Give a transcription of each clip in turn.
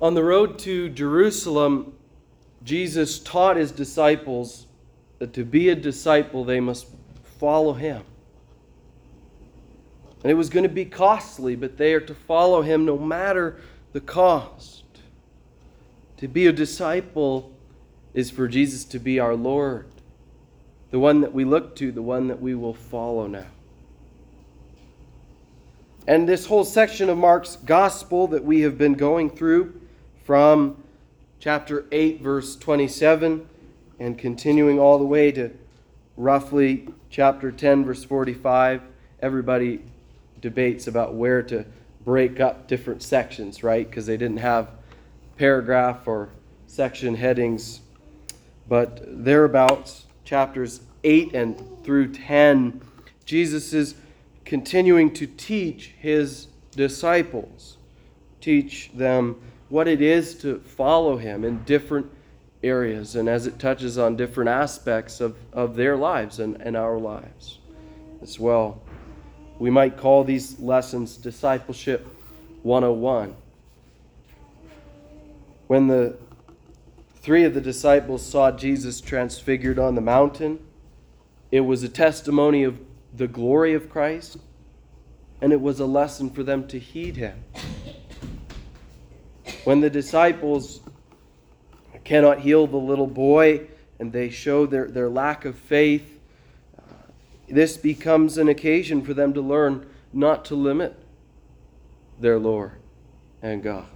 On the road to Jerusalem, Jesus taught his disciples that to be a disciple, they must follow him. And it was going to be costly, but they are to follow him no matter the cost. To be a disciple is for Jesus to be our Lord, the one that we look to, the one that we will follow now. And this whole section of Mark's gospel that we have been going through from chapter 8, verse 27, and continuing all the way to roughly chapter 10, verse 45, everybody debates about where to break up different sections, right? Because they didn't have paragraph or section headings. But thereabouts, chapters 8 and through 10, Jesus is continuing to teach his disciples, teach them what it is to follow him in different areas and as it touches on different aspects of, of their lives and, and our lives as well. We might call these lessons Discipleship 101. When the three of the disciples saw Jesus transfigured on the mountain, it was a testimony of the glory of Christ, and it was a lesson for them to heed him. When the disciples cannot heal the little boy and they show their, their lack of faith, uh, this becomes an occasion for them to learn not to limit their Lord and God.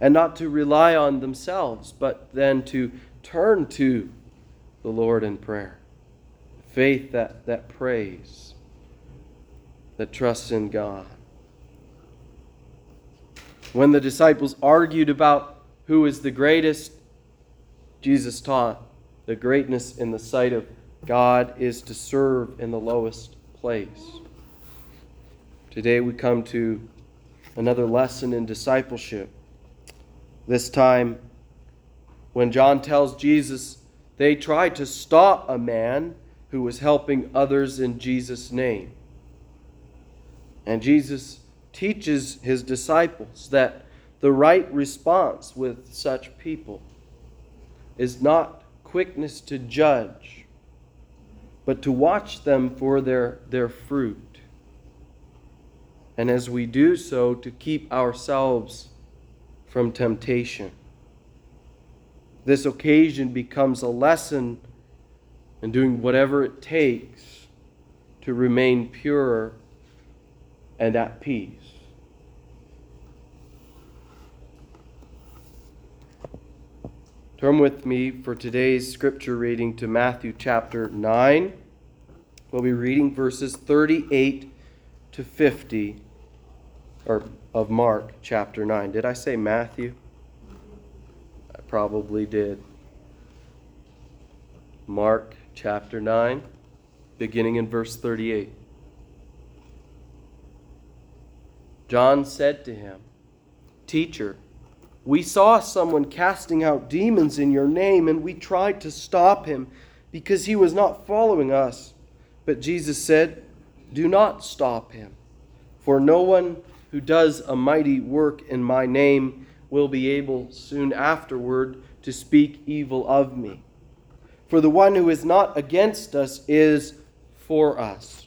And not to rely on themselves, but then to turn to the Lord in prayer. Faith that, that prays, that trusts in God. When the disciples argued about who is the greatest, Jesus taught the greatness in the sight of God is to serve in the lowest place. Today we come to another lesson in discipleship. This time, when John tells Jesus they tried to stop a man who was helping others in Jesus' name. And Jesus teaches his disciples that the right response with such people is not quickness to judge, but to watch them for their, their fruit. And as we do so, to keep ourselves from temptation. This occasion becomes a lesson in doing whatever it takes to remain pure and at peace. Turn with me for today's scripture reading to Matthew chapter 9. We'll be reading verses 38 to 50 or of Mark chapter 9. Did I say Matthew? I probably did. Mark chapter 9, beginning in verse 38. John said to him, Teacher, we saw someone casting out demons in your name, and we tried to stop him because he was not following us. But Jesus said, Do not stop him, for no one who does a mighty work in my name will be able soon afterward to speak evil of me. For the one who is not against us is for us.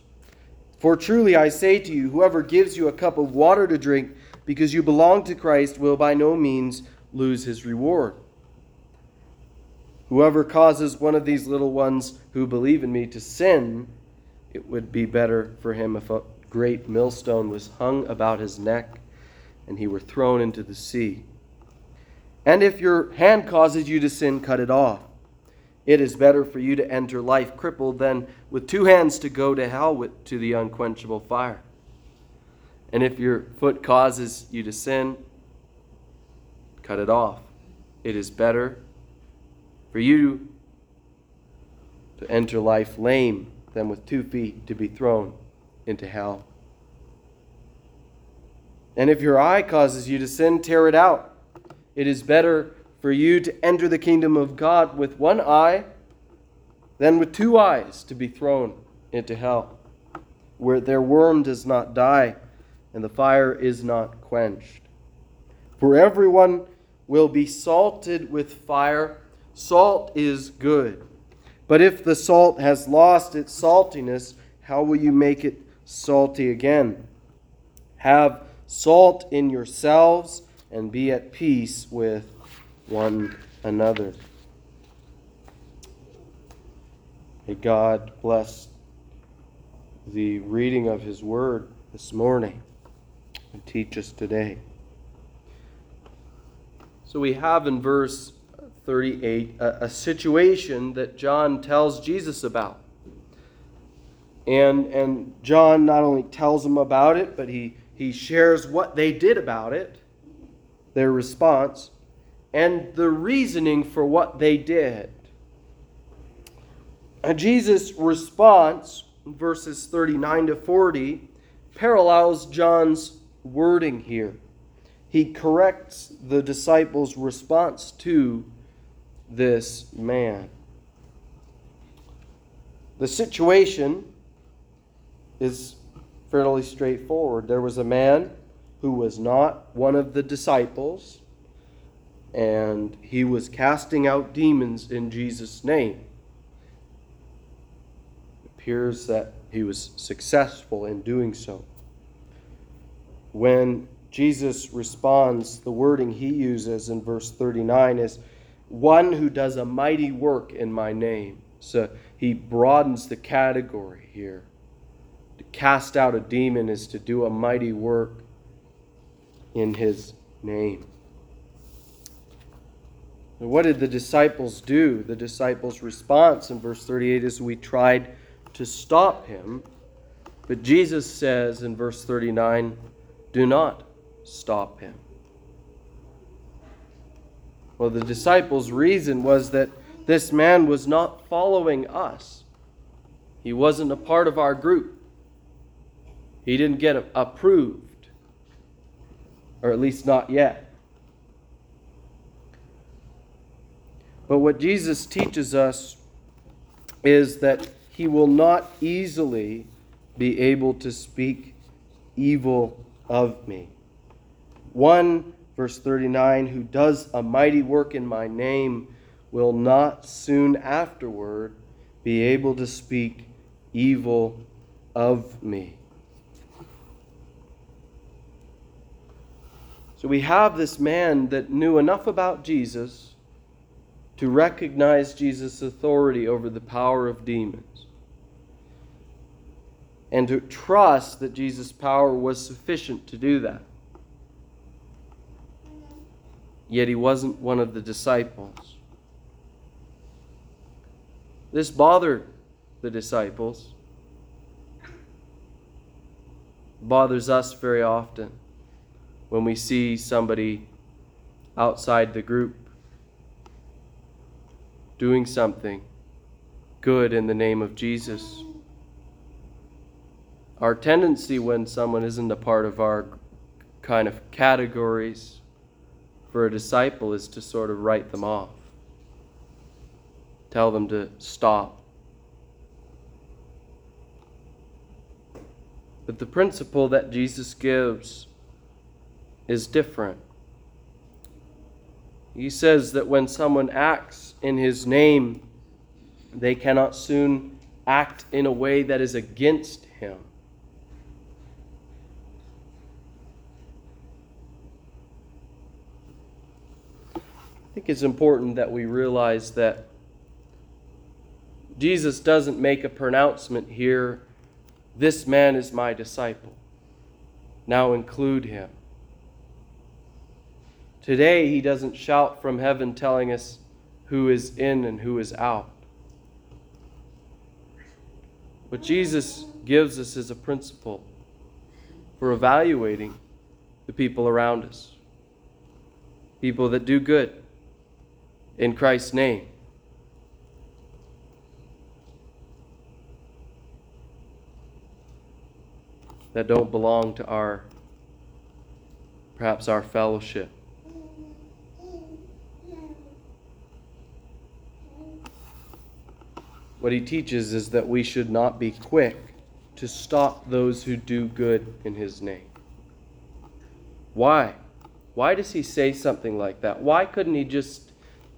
For truly I say to you, whoever gives you a cup of water to drink because you belong to Christ will by no means lose his reward. Whoever causes one of these little ones who believe in me to sin, it would be better for him if a great millstone was hung about his neck and he were thrown into the sea. And if your hand causes you to sin, cut it off. It is better for you to enter life crippled than with two hands to go to hell with, to the unquenchable fire. And if your foot causes you to sin, cut it off. It is better for you to enter life lame than with two feet to be thrown into hell. And if your eye causes you to sin, tear it out. It is better for you to enter the kingdom of God with one eye than with two eyes to be thrown into hell, where their worm does not die and the fire is not quenched. For everyone will be salted with fire. Salt is good. But if the salt has lost its saltiness, how will you make it salty again? Have salt in yourselves and be at peace with one another. May God bless the reading of His Word this morning and teach us today. So we have in verse 38 a, a situation that John tells Jesus about. And, and John not only tells him about it, but he, he shares what they did about it, their response, and the reasoning for what they did. And Jesus' response, verses 39 to 40, parallels John's wording here. He corrects the disciples' response to this man. The situation is fairly straightforward. There was a man who was not one of the disciples, and he was casting out demons in Jesus' name. It appears that he was successful in doing so. When Jesus responds, the wording he uses in verse 39 is one who does a mighty work in my name. So he broadens the category here. To cast out a demon is to do a mighty work in his name. What did the disciples do? The disciples' response in verse 38 is we tried to stop him. But Jesus says in verse 39, do not stop him. Well, the disciples' reason was that this man was not following us. He wasn't a part of our group. He didn't get approved, or at least not yet. But what Jesus teaches us is that he will not easily be able to speak evil of me. 1 verse 39 Who does a mighty work in my name will not soon afterward be able to speak evil of me. So we have this man that knew enough about Jesus to recognize Jesus' authority over the power of demons and to trust that Jesus' power was sufficient to do that. Yet he wasn't one of the disciples. This bothered the disciples. bothers us very often when we see somebody outside the group doing something good in the name of Jesus. Our tendency when someone isn't a part of our kind of categories for a disciple is to sort of write them off, tell them to stop. But the principle that Jesus gives is different. He says that when someone acts in his name, they cannot soon act in a way that is against him. I think it's important that we realize that Jesus doesn't make a pronouncement here this man is my disciple. Now include him. Today, he doesn't shout from heaven telling us who is in and who is out. What Jesus gives us is a principle for evaluating the people around us, people that do good in Christ's name. that don't belong to our, perhaps our fellowship. What he teaches is that we should not be quick to stop those who do good in his name. Why? Why does he say something like that? Why couldn't he just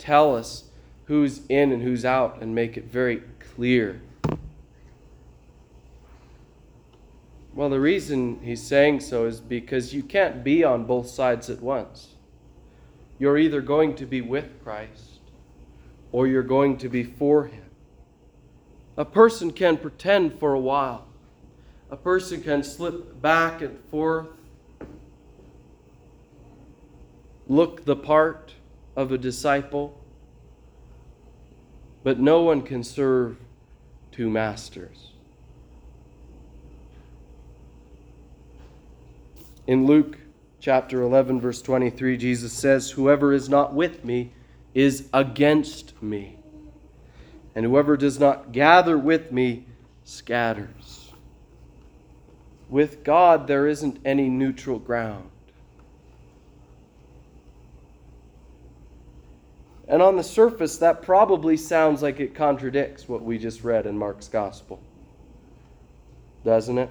tell us who's in and who's out and make it very clear? Well, the reason he's saying so is because you can't be on both sides at once. You're either going to be with Christ or you're going to be for him. A person can pretend for a while, a person can slip back and forth, look the part of a disciple, but no one can serve two masters. In Luke chapter 11, verse 23, Jesus says, Whoever is not with me is against me, and whoever does not gather with me scatters. With God, there isn't any neutral ground. And on the surface, that probably sounds like it contradicts what we just read in Mark's Gospel. Doesn't it?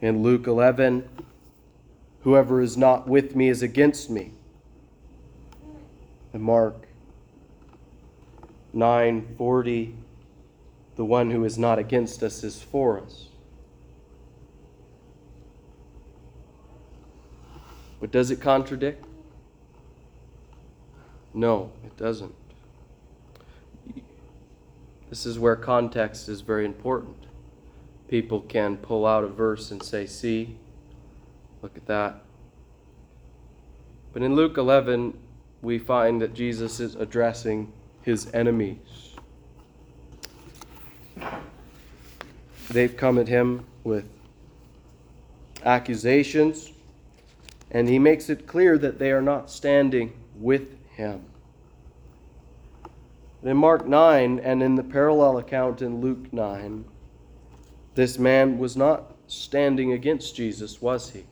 In Luke 11, whoever is not with me is against me. In Mark 9:40, the one who is not against us is for us. But does it contradict? No, it doesn't. This is where context is very important people can pull out a verse and say, See, look at that. But in Luke 11, we find that Jesus is addressing his enemies. They've come at him with accusations, and he makes it clear that they are not standing with him. And In Mark 9 and in the parallel account in Luke 9, this man was not standing against Jesus, was he?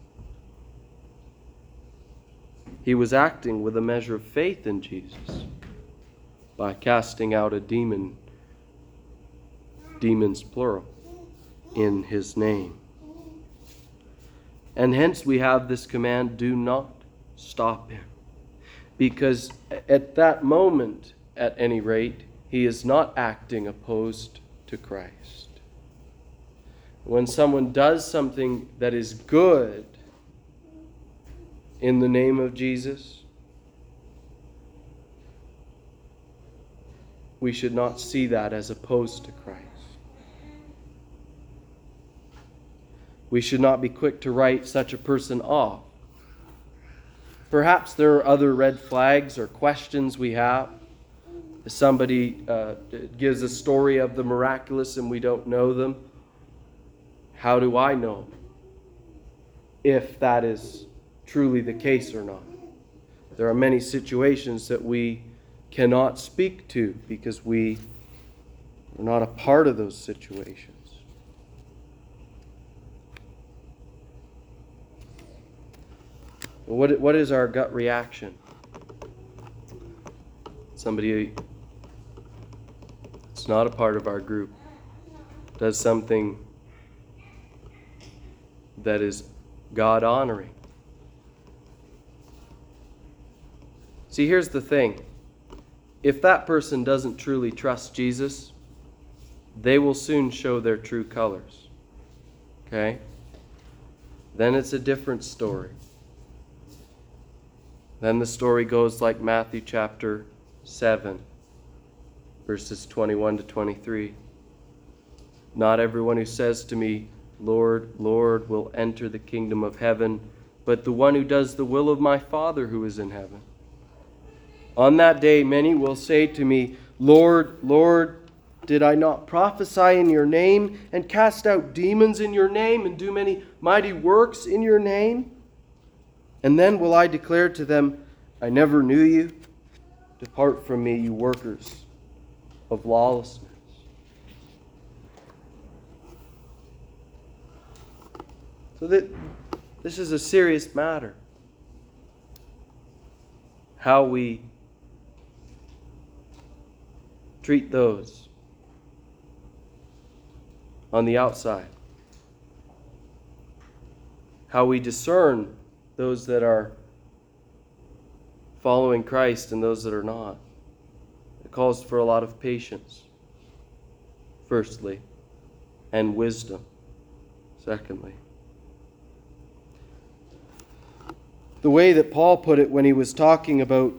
He was acting with a measure of faith in Jesus by casting out a demon, demons plural, in his name. And hence we have this command do not stop him. Because at that moment, at any rate, he is not acting opposed to Christ when someone does something that is good in the name of Jesus, we should not see that as opposed to Christ. We should not be quick to write such a person off. Perhaps there are other red flags or questions we have. If somebody uh, gives a story of the miraculous and we don't know them, how do I know if that is truly the case or not? There are many situations that we cannot speak to because we are not a part of those situations. What, what is our gut reaction? Somebody it's not a part of our group does something that is God honoring. See, here's the thing if that person doesn't truly trust Jesus, they will soon show their true colors. Okay? Then it's a different story. Then the story goes like Matthew chapter 7, verses 21 to 23. Not everyone who says to me, Lord, Lord, will enter the kingdom of heaven, but the one who does the will of my Father who is in heaven. On that day, many will say to me, Lord, Lord, did I not prophesy in your name and cast out demons in your name and do many mighty works in your name? And then will I declare to them, I never knew you. Depart from me, you workers of lawlessness. So that this is a serious matter. How we treat those on the outside. How we discern those that are following Christ and those that are not. It calls for a lot of patience, firstly, and wisdom, secondly. The way that Paul put it when he was talking about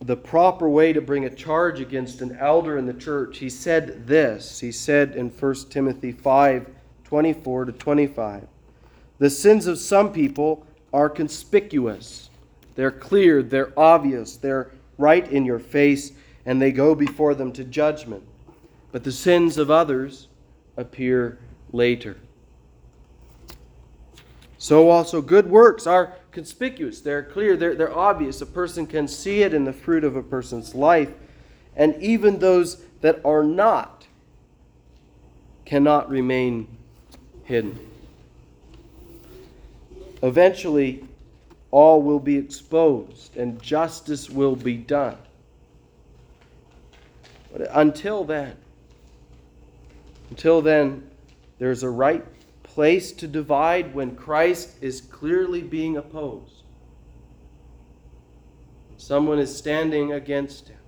the proper way to bring a charge against an elder in the church, he said this. He said in 1 Timothy 5 24 to 25. The sins of some people are conspicuous, they're clear, they're obvious, they're right in your face, and they go before them to judgment. But the sins of others appear later. So also, good works are conspicuous, they're clear, they're, they're obvious. A person can see it in the fruit of a person's life. And even those that are not cannot remain hidden. Eventually, all will be exposed and justice will be done. But until then, until then, there's a right place to divide when Christ is clearly being opposed. Someone is standing against him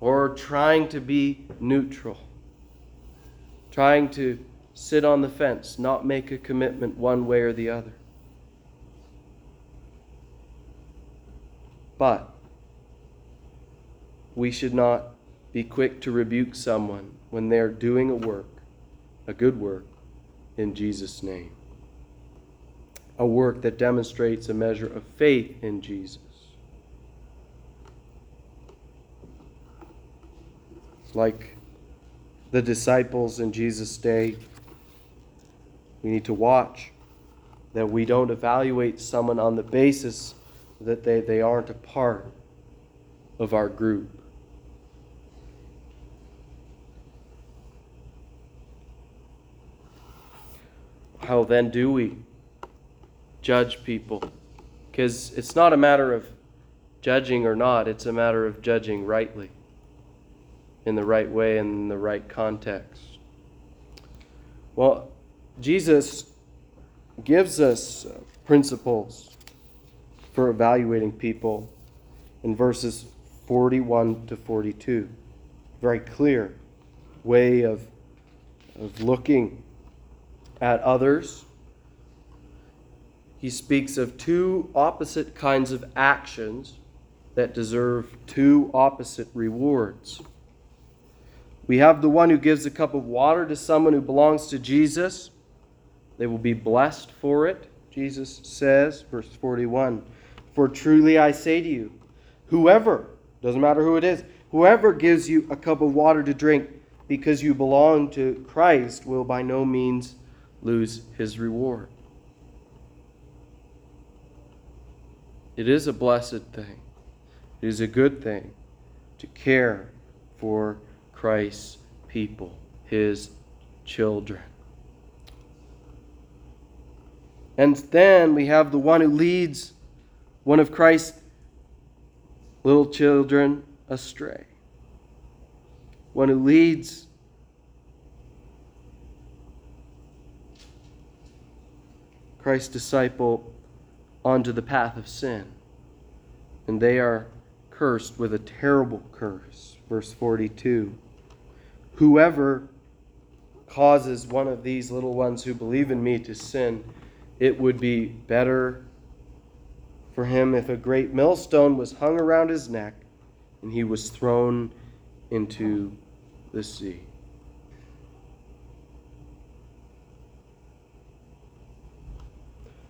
or trying to be neutral, trying to sit on the fence, not make a commitment one way or the other. But we should not be quick to rebuke someone when they're doing a work a good work in Jesus' name. A work that demonstrates a measure of faith in Jesus. Like the disciples in Jesus' day, we need to watch that we don't evaluate someone on the basis that they, they aren't a part of our group. how then do we judge people? Because it's not a matter of judging or not, it's a matter of judging rightly, in the right way, in the right context. Well, Jesus gives us principles for evaluating people in verses 41 to 42. Very clear way of, of looking at others. He speaks of two opposite kinds of actions that deserve two opposite rewards. We have the one who gives a cup of water to someone who belongs to Jesus. They will be blessed for it, Jesus says, verse 41. For truly I say to you, whoever, doesn't matter who it is, whoever gives you a cup of water to drink because you belong to Christ will by no means lose his reward. It is a blessed thing, it is a good thing to care for Christ's people, his children. And then we have the one who leads one of Christ's little children astray. One who leads Christ's disciple onto the path of sin. And they are cursed with a terrible curse. Verse 42 Whoever causes one of these little ones who believe in me to sin, it would be better for him if a great millstone was hung around his neck and he was thrown into the sea.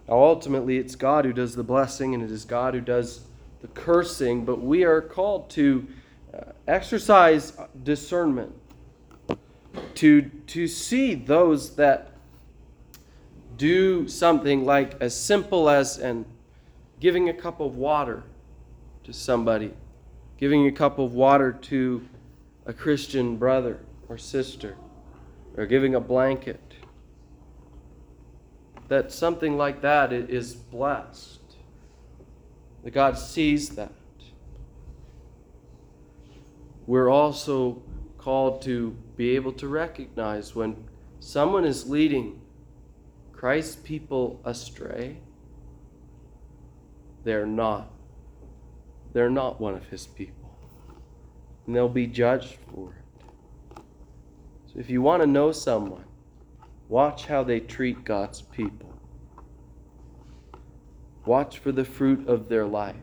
Now, ultimately, it's God who does the blessing and it is God who does the cursing, but we are called to uh, exercise discernment, to, to see those that do something like as simple as and giving a cup of water to somebody, giving a cup of water to a Christian brother or sister, or giving a blanket that something like that is blessed. That God sees that. We're also called to be able to recognize when someone is leading Christ's people astray they're not. They're not one of his people. And they'll be judged for it. So if you want to know someone, watch how they treat God's people. Watch for the fruit of their life.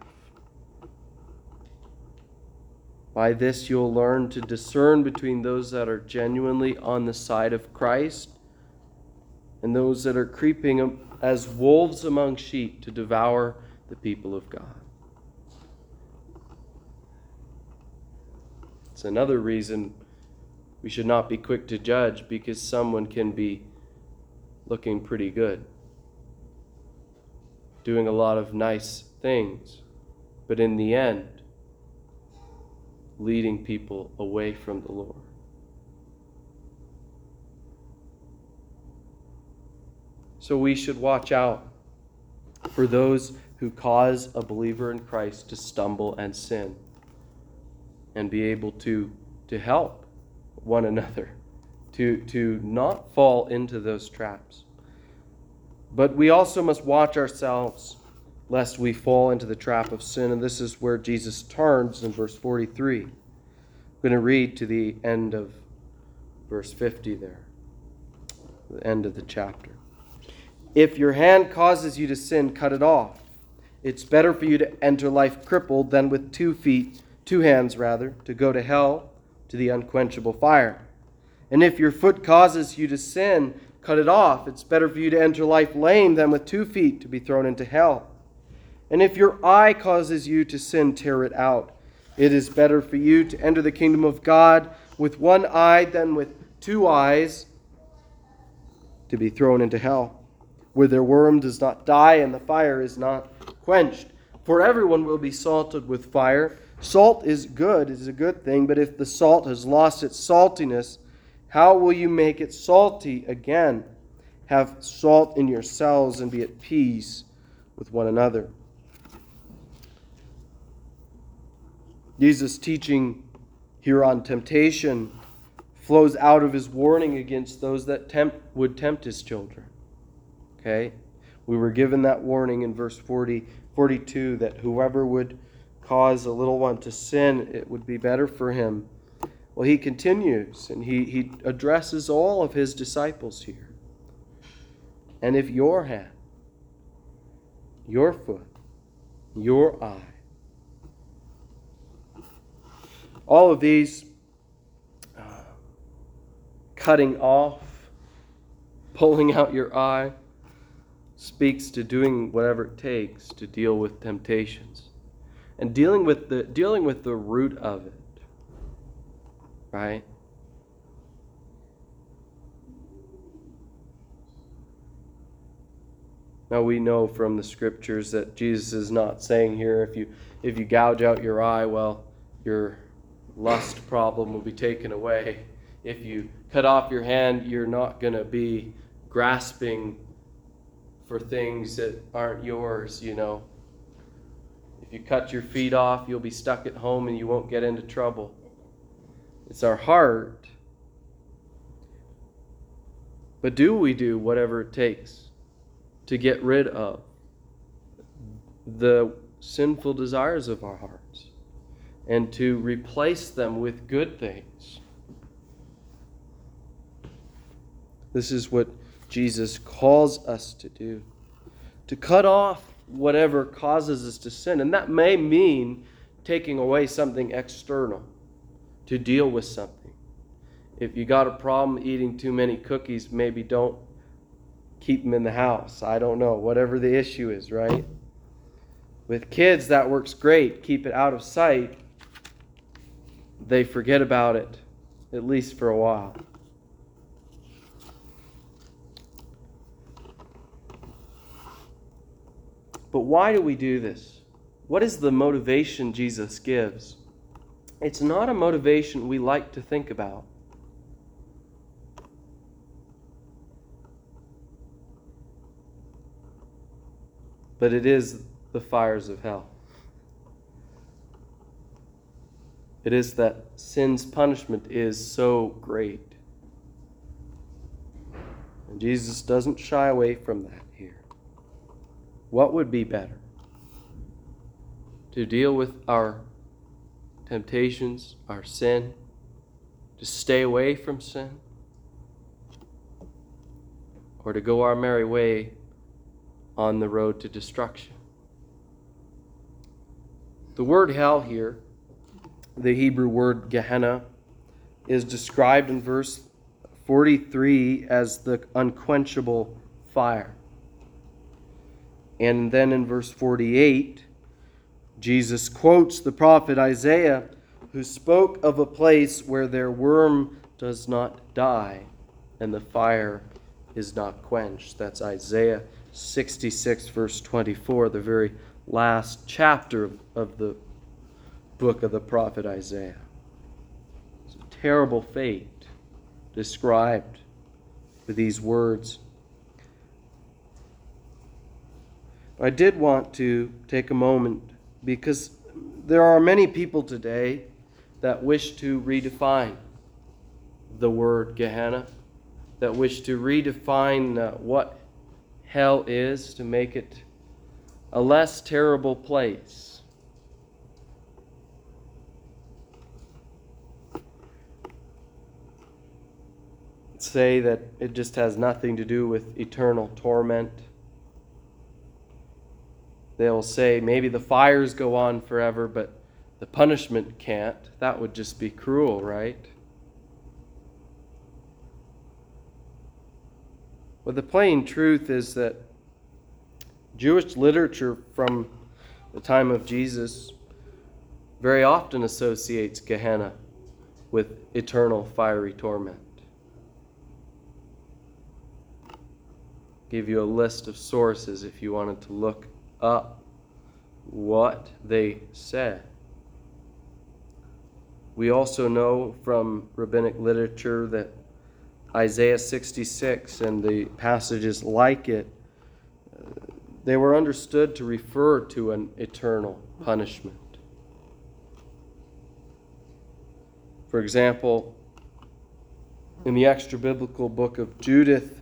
By this, you'll learn to discern between those that are genuinely on the side of Christ and those that are creeping as wolves among sheep to devour the people of God. It's another reason we should not be quick to judge because someone can be looking pretty good, doing a lot of nice things, but in the end, leading people away from the Lord. So we should watch out for those who cause a believer in Christ to stumble and sin and be able to, to help one another to, to not fall into those traps. But we also must watch ourselves lest we fall into the trap of sin. And this is where Jesus turns in verse 43. I'm going to read to the end of verse 50 there, the end of the chapter. If your hand causes you to sin, cut it off. It's better for you to enter life crippled than with two feet, two hands rather, to go to hell, to the unquenchable fire. And if your foot causes you to sin, cut it off. It's better for you to enter life lame than with two feet to be thrown into hell. And if your eye causes you to sin, tear it out. It is better for you to enter the kingdom of God with one eye than with two eyes to be thrown into hell, where their worm does not die and the fire is not quenched. For everyone will be salted with fire. Salt is good, it is a good thing, but if the salt has lost its saltiness, how will you make it salty again? Have salt in yourselves and be at peace with one another. Jesus' teaching here on temptation flows out of his warning against those that tempt, would tempt his children. Okay? We were given that warning in verse 40, 42 that whoever would cause a little one to sin, it would be better for him. Well, he continues and he, he addresses all of his disciples here. And if your hand, your foot, your eye, all of these uh, cutting off, pulling out your eye, speaks to doing whatever it takes to deal with temptations. And dealing with the dealing with the root of it right? Now we know from the scriptures that jesus is not saying here if you if you gouge out your eye well your lust problem will be taken away. If you cut off your hand you're not going to be grasping for things that aren't yours, you know. If you cut your feet off, you'll be stuck at home and you won't get into trouble. It's our heart. But do we do whatever it takes to get rid of the sinful desires of our hearts and to replace them with good things? This is what Jesus calls us to do to cut off whatever causes us to sin. And that may mean taking away something external to deal with something. If you got a problem eating too many cookies, maybe don't keep them in the house. I don't know, whatever the issue is, right? With kids, that works great. Keep it out of sight. They forget about it, at least for a while. But why do we do this? What is the motivation Jesus gives? It's not a motivation we like to think about. But it is the fires of hell. It is that sin's punishment is so great. And Jesus doesn't shy away from that. What would be better? to deal with our temptations, our sin, to stay away from sin, or to go our merry way on the road to destruction. The word hell here, the Hebrew word Gehenna, is described in verse 43 as the unquenchable fire. And then in verse 48, Jesus quotes the prophet Isaiah, who spoke of a place where their worm does not die and the fire is not quenched. That's Isaiah 66, verse 24, the very last chapter of the book of the prophet Isaiah. It's a terrible fate described with these words. I did want to take a moment because there are many people today that wish to redefine the word Gehenna, that wish to redefine uh, what hell is to make it a less terrible place. Say that it just has nothing to do with eternal torment they'll say maybe the fires go on forever, but the punishment can't. That would just be cruel, right? Well, the plain truth is that Jewish literature from the time of Jesus very often associates Gehenna with eternal fiery torment. Give you a list of sources if you wanted to look up what they said. We also know from rabbinic literature that Isaiah 66 and the passages like it, they were understood to refer to an eternal punishment. For example, in the extra biblical book of Judith,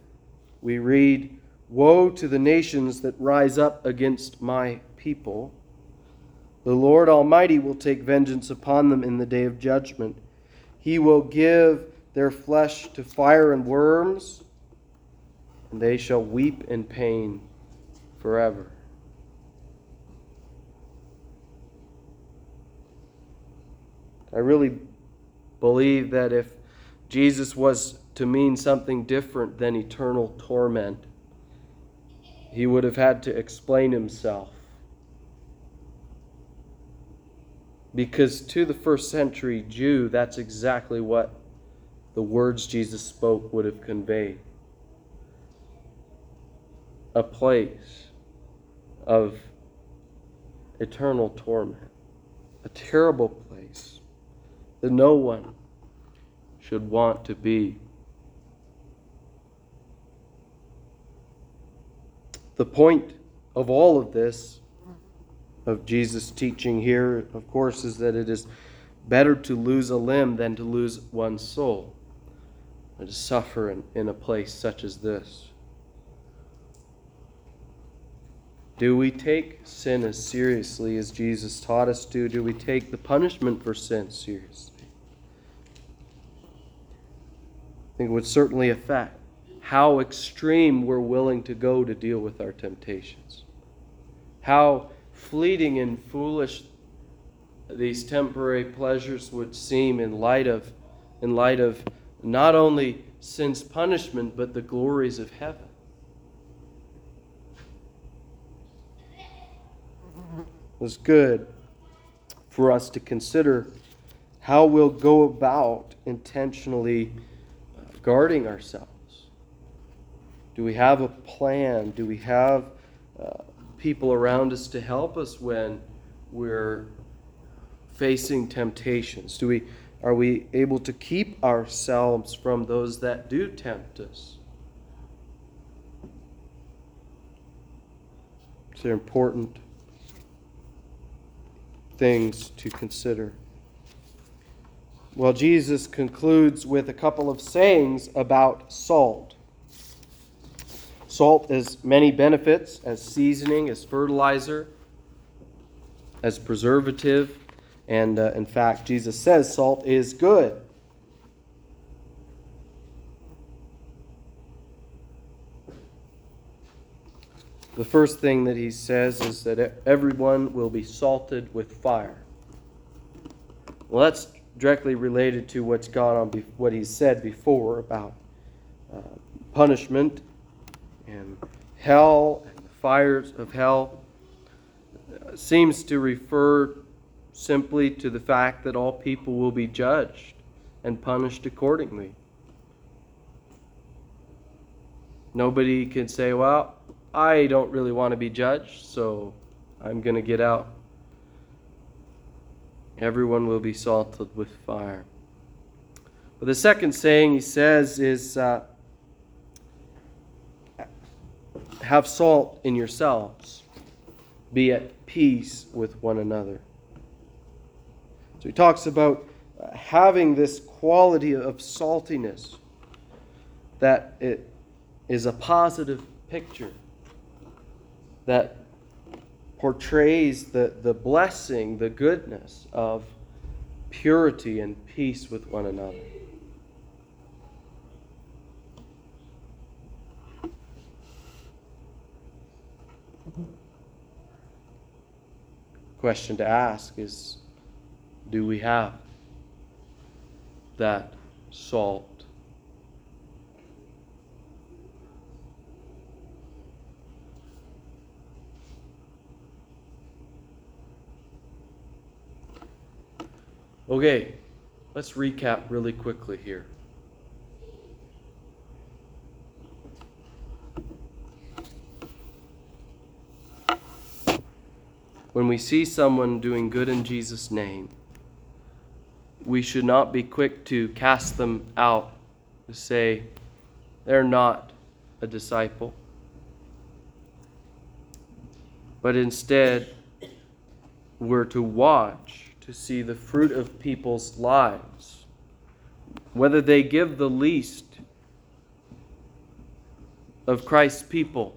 we read, Woe to the nations that rise up against my people. The Lord Almighty will take vengeance upon them in the day of judgment. He will give their flesh to fire and worms, and they shall weep in pain forever. I really believe that if Jesus was to mean something different than eternal torment, he would have had to explain himself. Because to the first century Jew, that's exactly what the words Jesus spoke would have conveyed a place of eternal torment, a terrible place that no one should want to be. The point of all of this, of Jesus' teaching here, of course, is that it is better to lose a limb than to lose one's soul, and to suffer in, in a place such as this. Do we take sin as seriously as Jesus taught us to? Do we take the punishment for sin seriously? I think it would certainly affect how extreme we're willing to go to deal with our temptations. How fleeting and foolish these temporary pleasures would seem in light of in light of not only sin's punishment but the glories of heaven. It was good for us to consider how we'll go about intentionally guarding ourselves do we have a plan? Do we have uh, people around us to help us when we're facing temptations? Do we are we able to keep ourselves from those that do tempt us? These are important things to consider. Well, Jesus concludes with a couple of sayings about salt. Salt has many benefits as seasoning, as fertilizer. as preservative. And uh, in fact, Jesus says salt is good. The first thing that he says is that everyone will be salted with fire. Well, that's directly related to what's gone on, what he said before about uh, punishment and hell and the fires of hell. Uh, seems to refer simply to the fact that all people will be judged and punished accordingly. Nobody can say, well, I don't really want to be judged, so I'm going to get out. Everyone will be salted with fire. But the second saying he says is uh, have salt in yourselves, be at peace with one another. So he talks about uh, having this quality of saltiness that it is a positive picture that portrays the, the blessing, the goodness of purity and peace with one another. Question to ask is do we have that salt? Okay, let's recap really quickly here. When we see someone doing good in Jesus' name, we should not be quick to cast them out, to say, they're not a disciple. But instead, we're to watch to see the fruit of people's lives, whether they give the least of Christ's people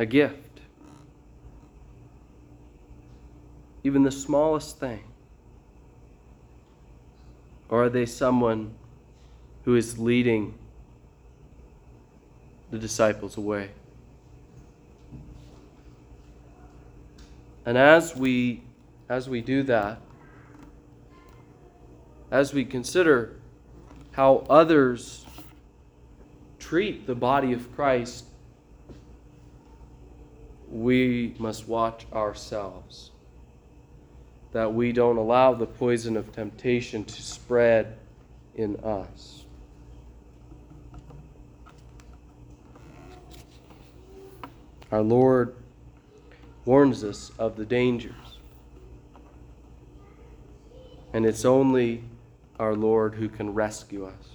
a gift, even the smallest thing. Or are they someone who is leading the disciples away? And as we as we do that, as we consider how others treat the body of Christ, we must watch ourselves that we don't allow the poison of temptation to spread in us. Our Lord warns us of the dangers. And it's only our Lord who can rescue us.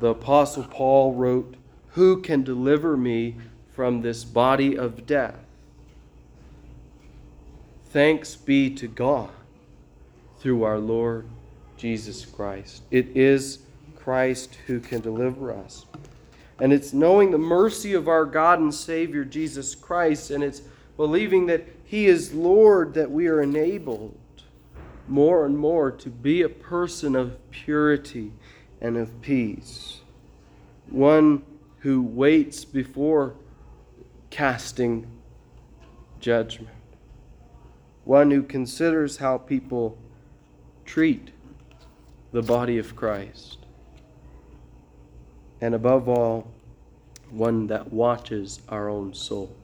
The Apostle Paul wrote, Who can deliver me from this body of death? Thanks be to God through our Lord Jesus Christ. It is Christ who can deliver us. And it's knowing the mercy of our God and Savior Jesus Christ, and it's believing that He is Lord that we are enabled more and more to be a person of purity and of peace. One who waits before casting judgment. One who considers how people treat the body of Christ and above all, one that watches our own soul.